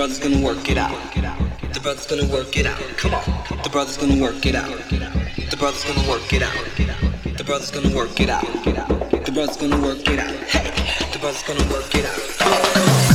brother's gonna work it out. The brother's gonna work it out. Come on. The brother's gonna work it out. The brother's gonna work it out. The brother's gonna work it out. The brother's gonna work it out. Hey, the brother's gonna work it out.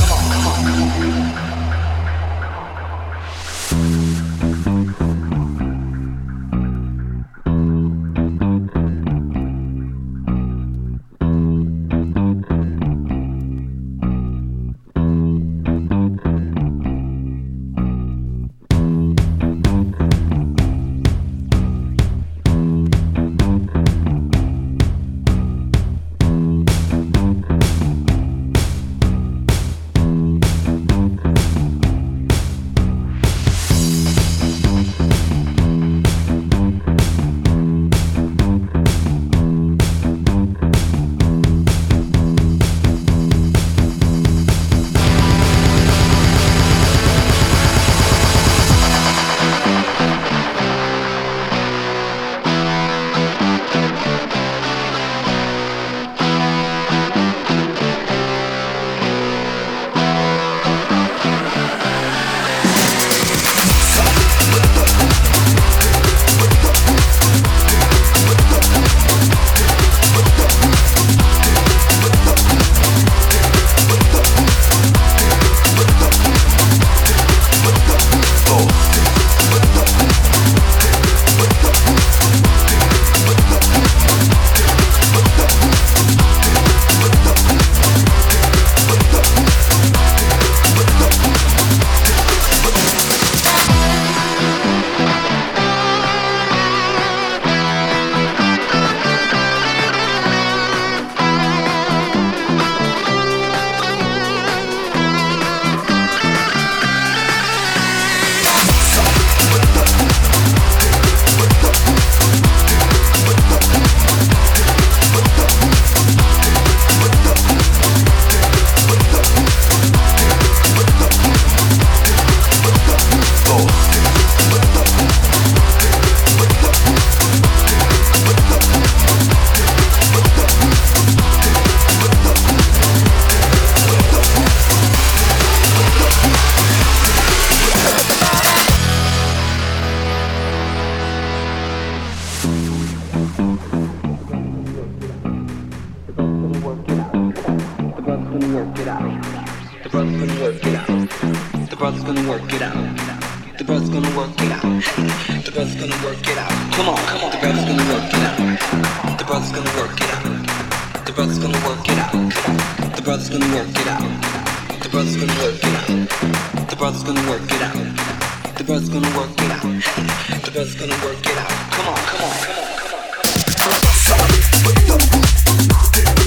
gonna work it out. The brother's gonna work it out. The brother's gonna work it out. The brother's gonna work it out. The brother's gonna work it out. Come on, come on. The brother's gonna work it out. The brother's gonna work it out. The brother's gonna work it out. The brother's gonna work it out. The brother's gonna work it out. The brother's gonna work it out. The brother's gonna work it out. The brother's gonna work it out. Come on, come on, come on, come on, come on.